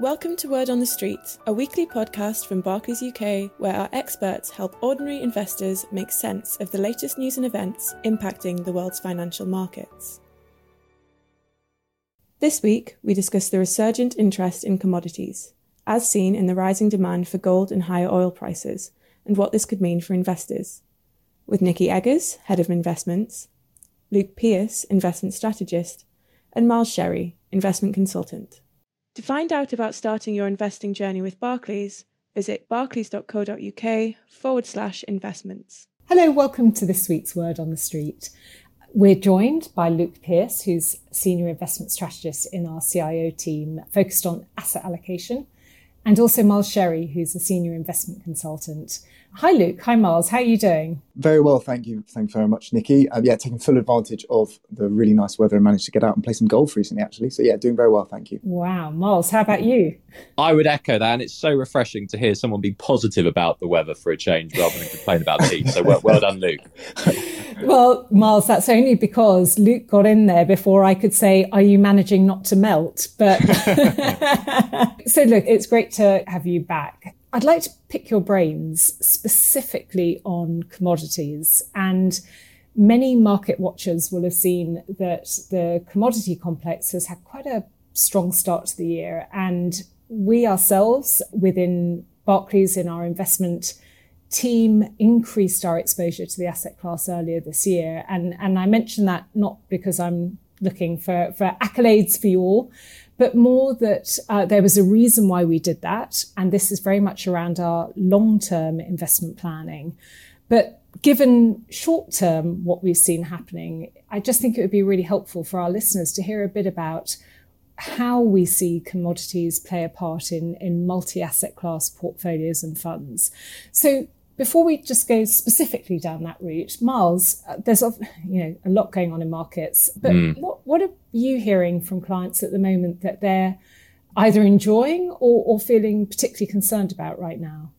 Welcome to Word on the Street, a weekly podcast from Barclays UK where our experts help ordinary investors make sense of the latest news and events impacting the world's financial markets. This week, we discuss the resurgent interest in commodities, as seen in the rising demand for gold and higher oil prices, and what this could mean for investors. With Nikki Eggers, Head of Investments, Luke Pierce, Investment Strategist, and Miles Sherry, Investment Consultant. To find out about starting your investing journey with Barclays, visit barclays.co.uk forward slash investments. Hello, welcome to this week's Word on the Street. We're joined by Luke Pearce, who's Senior Investment Strategist in our CIO team, focused on asset allocation, and also Miles Sherry, who's a Senior Investment Consultant. Hi, Luke. Hi, Miles. How are you doing? Very well, thank you. Thank you very much, Nikki. Uh, yeah, taking full advantage of the really nice weather and managed to get out and play some golf recently, actually. So, yeah, doing very well, thank you. Wow. Miles, how about you? I would echo that. And it's so refreshing to hear someone be positive about the weather for a change rather than complain about the heat. So, well, well done, Luke. well, Miles, that's only because Luke got in there before I could say, Are you managing not to melt? But so, look, it's great to have you back. I'd like to pick your brains specifically on commodities. And many market watchers will have seen that the commodity complex has had quite a strong start to the year. And we ourselves within Barclays in our investment team increased our exposure to the asset class earlier this year. And, and I mention that not because I'm looking for, for accolades for you all, but more that uh, there was a reason why we did that. And this is very much around our long term investment planning. But given short term what we've seen happening, I just think it would be really helpful for our listeners to hear a bit about how we see commodities play a part in, in multi asset class portfolios and funds. So, before we just go specifically down that route, Miles, uh, there's a, you know a lot going on in markets, but mm. what what are you hearing from clients at the moment that they're either enjoying or, or feeling particularly concerned about right now?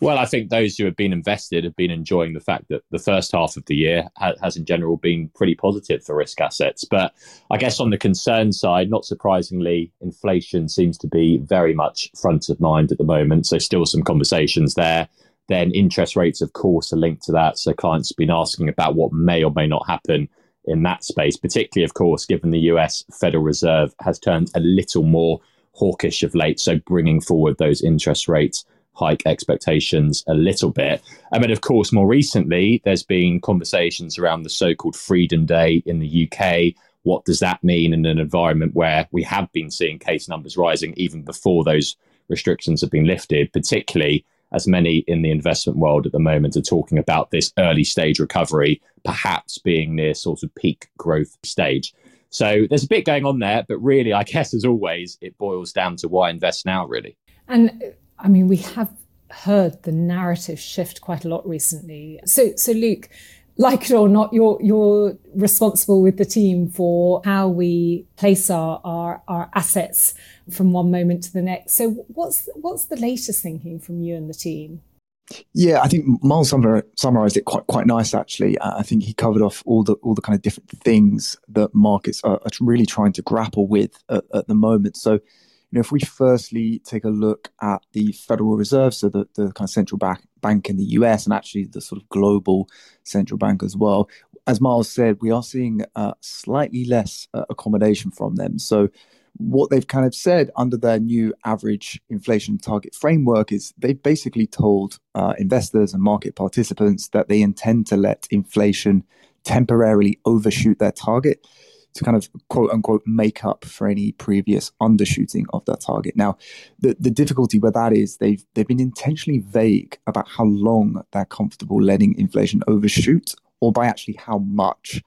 Well, I think those who have been invested have been enjoying the fact that the first half of the year has, in general, been pretty positive for risk assets. But I guess on the concern side, not surprisingly, inflation seems to be very much front of mind at the moment. So, still some conversations there. Then interest rates, of course, are linked to that. So clients have been asking about what may or may not happen in that space, particularly, of course, given the US Federal Reserve has turned a little more hawkish of late. So bringing forward those interest rates hike expectations a little bit. I mean, of course, more recently, there's been conversations around the so called Freedom Day in the UK. What does that mean in an environment where we have been seeing case numbers rising even before those restrictions have been lifted, particularly as many in the investment world at the moment are talking about this early stage recovery, perhaps being near sort of peak growth stage. So there's a bit going on there, but really, I guess as always, it boils down to why invest now, really. And I mean, we have heard the narrative shift quite a lot recently. So, so Luke, like it or not, you're you're responsible with the team for how we place our, our our assets from one moment to the next. So what's what's the latest thinking from you and the team? Yeah, I think Miles summarized it quite quite nice. Actually, uh, I think he covered off all the all the kind of different things that markets are, really trying to grapple with at, at the moment. So you know, if we firstly take a look at the Federal Reserve, so the, the kind of central bank, bank in the US and actually the sort of global central bank as well, as Miles said, we are seeing uh, slightly less uh, accommodation from them. So, what they've kind of said under their new average inflation target framework is they've basically told uh, investors and market participants that they intend to let inflation temporarily overshoot their target to kind of quote unquote make up for any previous undershooting of that target. Now, the, the difficulty with that is they've they've been intentionally vague about how long they're comfortable letting inflation overshoot or by actually how much.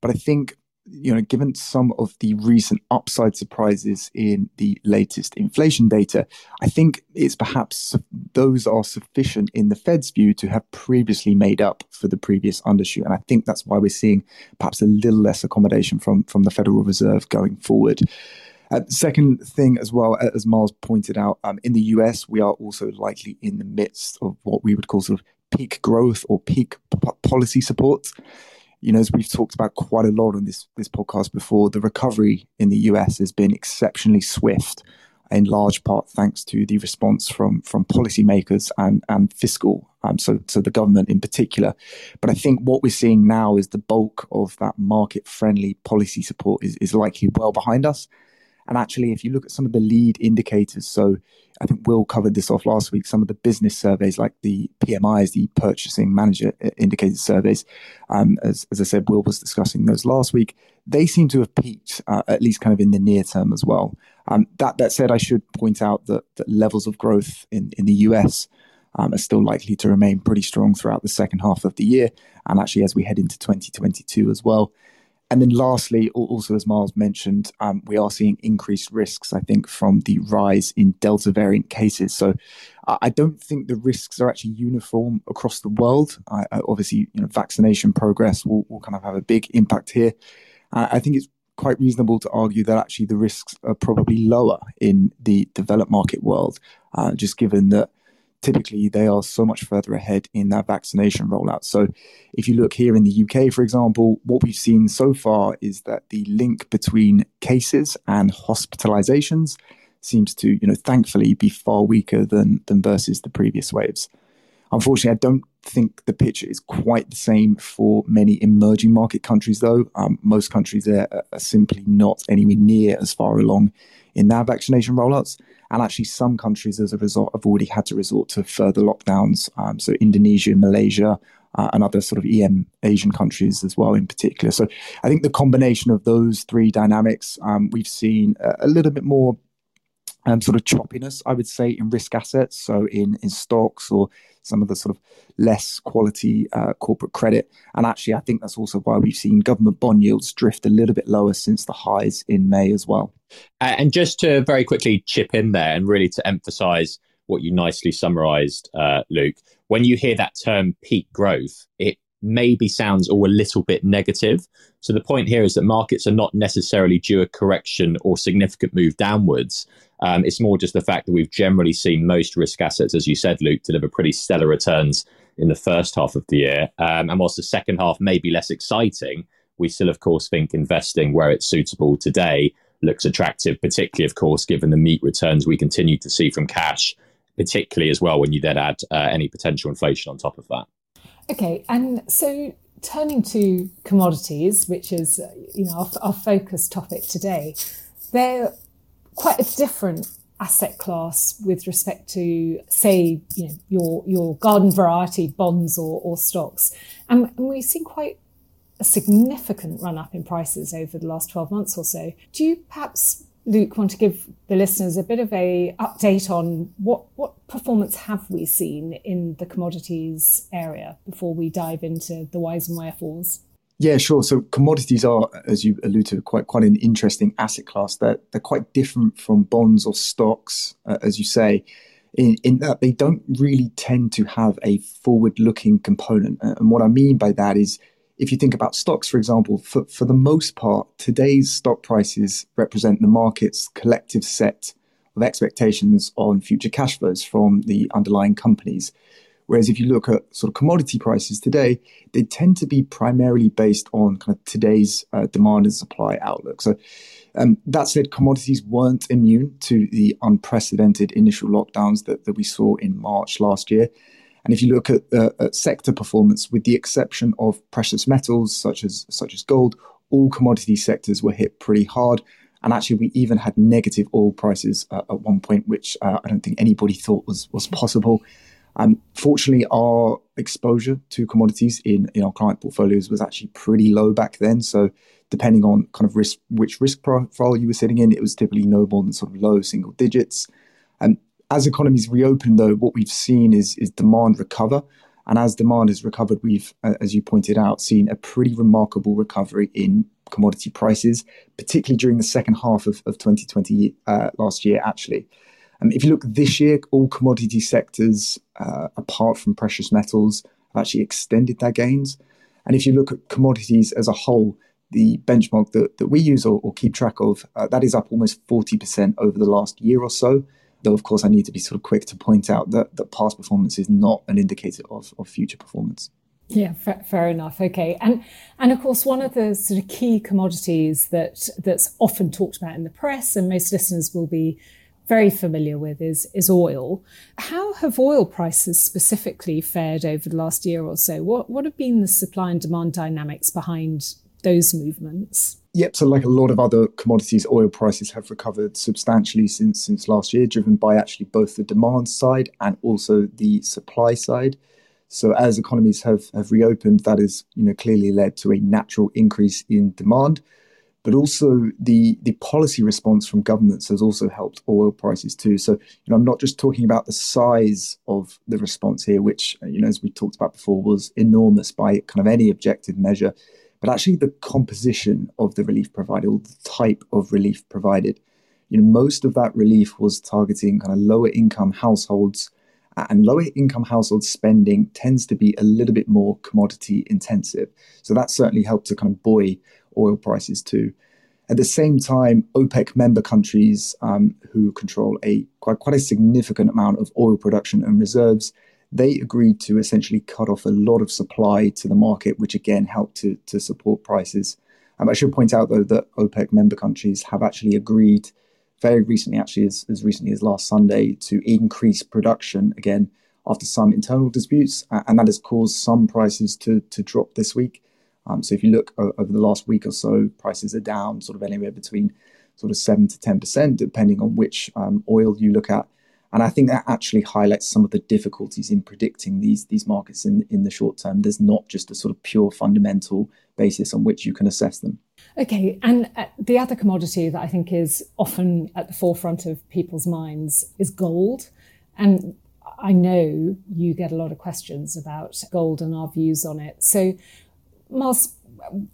But I think you know, given some of the recent upside surprises in the latest inflation data, I think it's perhaps those are sufficient in the Fed's view to have previously made up for the previous undershoot. And I think that's why we're seeing perhaps a little less accommodation from, from the Federal Reserve going forward. Uh, second thing, as well, as Miles pointed out, um, in the US, we are also likely in the midst of what we would call sort of peak growth or peak p- policy support you know, as we've talked about quite a lot on this this podcast before, the recovery in the US has been exceptionally swift. in large part thanks to the response from from policymakers and and fiscal, um, so so the government in particular. But I think what we're seeing now is the bulk of that market friendly policy support is is likely well behind us. And actually, if you look at some of the lead indicators, so I think Will covered this off last week. Some of the business surveys, like the PMIs, the Purchasing Manager Indicator surveys, um, as, as I said, Will was discussing those last week. They seem to have peaked, uh, at least kind of in the near term as well. Um, that that said, I should point out that, that levels of growth in, in the US um, are still likely to remain pretty strong throughout the second half of the year, and actually as we head into 2022 as well. And then lastly, also as Miles mentioned, um, we are seeing increased risks, I think, from the rise in Delta variant cases. So I don't think the risks are actually uniform across the world. I, I obviously, you know, vaccination progress will, will kind of have a big impact here. Uh, I think it's quite reasonable to argue that actually the risks are probably lower in the developed market world, uh, just given that typically they are so much further ahead in that vaccination rollout. So, if you look here in the UK, for example, what we've seen so far is that the link between cases and hospitalizations seems to, you know, thankfully be far weaker than than versus the previous waves. Unfortunately, I don't think the picture is quite the same for many emerging market countries, though. Um, most countries are, are simply not anywhere near as far along in their vaccination rollouts. And actually, some countries, as a result, have already had to resort to further lockdowns. Um, so, Indonesia, Malaysia, uh, and other sort of EM Asian countries as well, in particular. So, I think the combination of those three dynamics, um, we've seen a, a, little bit more um, sort of choppiness, I would say, in risk assets. So, in in stocks or some of the sort of less quality uh, corporate credit. And actually, I think that's also why we've seen government bond yields drift a little bit lower since the highs in May as well. And just to very quickly chip in there and really to emphasize what you nicely summarized, uh, Luke, when you hear that term peak growth, it maybe sounds all a little bit negative. So the point here is that markets are not necessarily due a correction or significant move downwards. Um, it's more just the fact that we've generally seen most risk assets, as you said, Luke, deliver pretty stellar returns in the first half of the year. Um, and whilst the second half may be less exciting, we still, of course, think investing where it's suitable today looks attractive, particularly, of course, given the meat returns we continue to see from cash, particularly as well when you then add uh, any potential inflation on top of that. Okay, and so turning to commodities, which is you know our, our focus topic today, they're quite a different asset class with respect to, say, you know, your your garden variety bonds or, or stocks, and, and we've seen quite a significant run up in prices over the last 12 months or so. Do you perhaps, Luke, want to give the listeners a bit of a update on what, what performance have we seen in the commodities area before we dive into the whys and wherefores? Yeah, sure. So commodities are, as you alluded to, quite quite an interesting asset class. They're, they're quite different from bonds or stocks, uh, as you say, in, in that they don't really tend to have a forward-looking component. And what I mean by that is if you think about stocks, for example, for, for the most part, today's stock prices represent the market's collective set of expectations on future cash flows from the underlying companies. Whereas if you look at sort of commodity prices today, they tend to be primarily based on kind of today's uh, demand and supply outlook. So um, that said, commodities weren't immune to the unprecedented initial lockdowns that, that we saw in March last year. And if you look at, uh, at sector performance, with the exception of precious metals such as such as gold, all commodity sectors were hit pretty hard. And actually, we even had negative oil prices uh, at one point, which uh, I don't think anybody thought was was possible. And fortunately, our exposure to commodities in, in our client portfolios was actually pretty low back then. So, depending on kind of risk, which risk profile you were sitting in, it was typically no more than sort of low single digits. And as economies reopen, though, what we've seen is, is demand recover. And as demand has recovered, we've, as you pointed out, seen a pretty remarkable recovery in commodity prices, particularly during the second half of, of 2020 uh, last year, actually. Um, if you look this year, all commodity sectors, uh, apart from precious metals, have actually extended their gains. And if you look at commodities as a whole, the benchmark that, that we use or, or keep track of, uh, that is up almost 40% over the last year or so. Though, of course, I need to be sort of quick to point out that, that past performance is not an indicator of, of future performance. Yeah, fair, fair, enough. Okay, and and of course, one of the sort of key commodities that that's often talked about in the press, and most listeners will be very familiar with is, is oil. How have oil prices specifically fared over the last year or so? What, what have been the supply and demand dynamics behind those movements? Yep. So, like a lot of other commodities, oil prices have recovered substantially since since last year, driven by actually both the demand side and also the supply side. So, as economies have have reopened, that has you know clearly led to a natural increase in demand, but also the the policy response from governments has also helped oil prices too. So, you know, I'm not just talking about the size of the response here, which you know, as we talked about before, was enormous by kind of any objective measure but actually the composition of the relief provided or the type of relief provided. You know, most of that relief was targeting kind of lower income households, and lower income household spending tends to be a little bit more commodity intensive. So that certainly helped to kind of buoy oil prices too. At the same time, OPEC member countries um, who control a quite, quite a significant amount of oil production and reserves they agreed to essentially cut off a lot of supply to the market, which again helped to, to support prices. Um, I should point out, though, that OPEC member countries have actually agreed very recently, actually, as, as recently as last Sunday, to increase production again after some internal disputes. And that has caused some prices to, to drop this week. Um, so if you look over the last week or so, prices are down sort of anywhere between sort of 7 to 10%, depending on which um, oil you look at. And I think that actually highlights some of the difficulties in predicting these these markets in in the short term. There's not just a sort of pure fundamental basis on which you can assess them. Okay, and uh, the other commodity that I think is often at the forefront of people's minds is gold, and I know you get a lot of questions about gold and our views on it. So, Miles,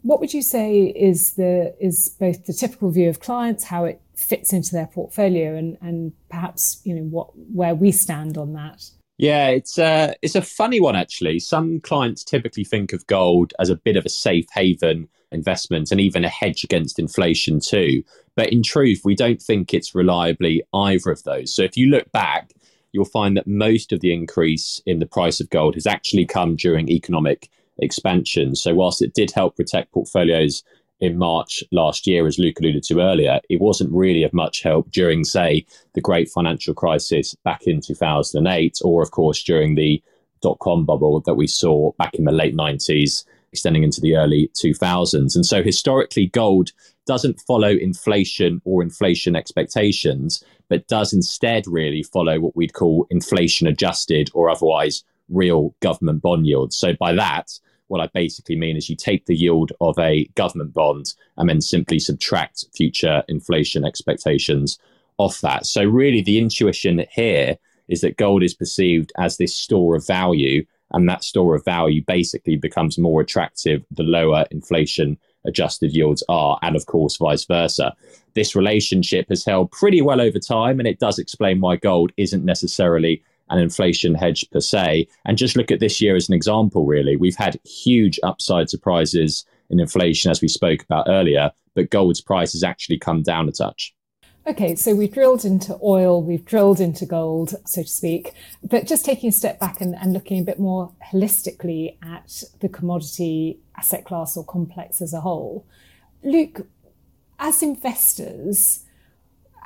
what would you say is the is both the typical view of clients, how it fits into their portfolio and, and perhaps you know what where we stand on that yeah it's a it's a funny one actually. Some clients typically think of gold as a bit of a safe haven investment and even a hedge against inflation too. But in truth we don't think it's reliably either of those. So if you look back you'll find that most of the increase in the price of gold has actually come during economic expansion. So whilst it did help protect portfolios in March last year, as Luke alluded to earlier, it wasn't really of much help during, say, the great financial crisis back in 2008, or of course during the dot com bubble that we saw back in the late 90s, extending into the early 2000s. And so historically, gold doesn't follow inflation or inflation expectations, but does instead really follow what we'd call inflation adjusted or otherwise real government bond yields. So by that, what I basically mean is you take the yield of a government bond and then simply subtract future inflation expectations off that. So, really, the intuition here is that gold is perceived as this store of value, and that store of value basically becomes more attractive the lower inflation adjusted yields are, and of course, vice versa. This relationship has held pretty well over time, and it does explain why gold isn't necessarily an inflation hedge per se. And just look at this year as an example, really. We've had huge upside surprises in inflation, as we spoke about earlier, but gold's price has actually come down a touch. Okay, so we've drilled into oil, we've drilled into gold, so to speak, but just taking a step back and, and looking a bit more holistically at the commodity asset class or complex as a whole. Luke, as investors,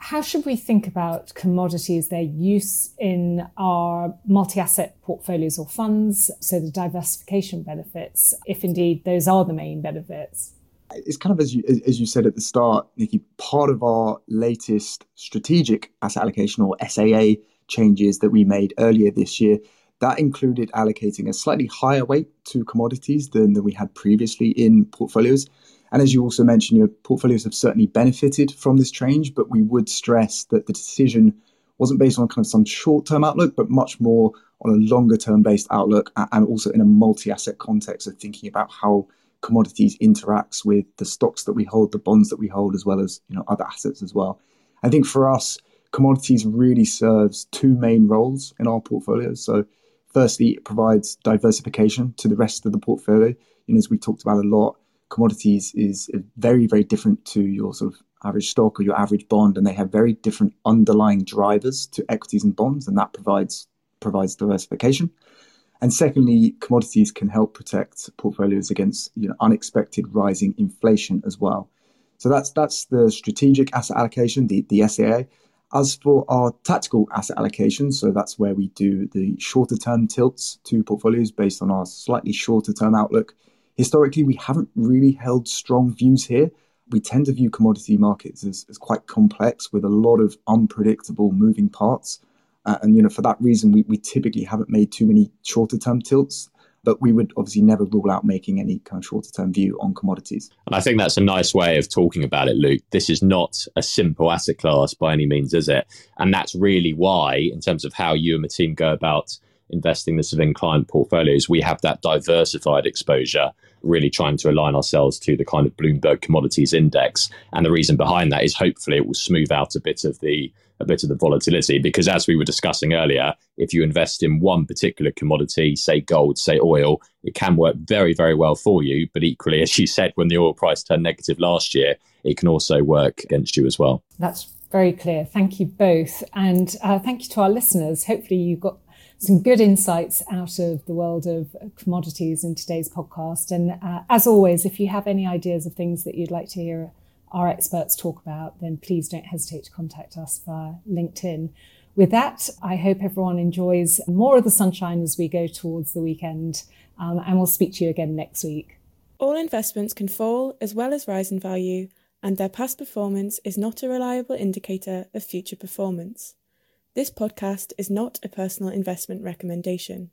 how should we think about commodities, their use in our multi asset portfolios or funds? So, the diversification benefits, if indeed those are the main benefits. It's kind of as you as you said at the start, Nikki. Part of our latest strategic asset allocation or SAA changes that we made earlier this year that included allocating a slightly higher weight to commodities than, than we had previously in portfolios. And as you also mentioned, your portfolios have certainly benefited from this change, but we would stress that the decision wasn't based on kind of some short term outlook, but much more on a longer term based outlook and also in a multi asset context of thinking about how commodities interacts with the stocks that we hold, the bonds that we hold, as well as you know other assets as well. I think for us, commodities really serves two main roles in our portfolios. So firstly, it provides diversification to the rest of the portfolio. You know, as we talked about a lot, commodities is very, very different to your sort of average stock or your average bond, and they have very different underlying drivers to equities and bonds, and that provides provides diversification. And secondly, commodities can help protect portfolios against you know, unexpected rising inflation as well. So that's that's the strategic asset allocation, the, the SAA. As for our tactical asset allocation, so that's where we do the shorter term tilts to portfolios based on our slightly shorter term outlook. Historically, we haven't really held strong views here. We tend to view commodity markets as, as quite complex with a lot of unpredictable moving parts. Uh, and you know, for that reason, we, we typically haven't made too many shorter term tilts but we would obviously never rule out making any kind of shorter term view on commodities. And I think that's a nice way of talking about it, Luke. This is not a simple asset class by any means, is it? And that's really why, in terms of how you and the team go about investing this within client portfolios, we have that diversified exposure, really trying to align ourselves to the kind of Bloomberg commodities index. And the reason behind that is hopefully it will smooth out a bit of the a bit of the volatility. Because as we were discussing earlier if you invest in one particular commodity say gold say oil it can work very very well for you. But equally as you said when the oil price turned negative last year it can also work against you as well. That's very clear. Thank you both. And uh, thank you to our listeners. Hopefully you got some good insights out of the world of commodities in today's podcast and uh, as always if you have any ideas of things that you'd like to hear our experts talk about, then please don't hesitate to contact us via LinkedIn. With that, I hope everyone enjoys more of the sunshine as we go towards the weekend, um, and we'll speak to you again next week. All investments can fall as well as rise in value, and their past performance is not a reliable indicator of future performance. This podcast is not a personal investment recommendation.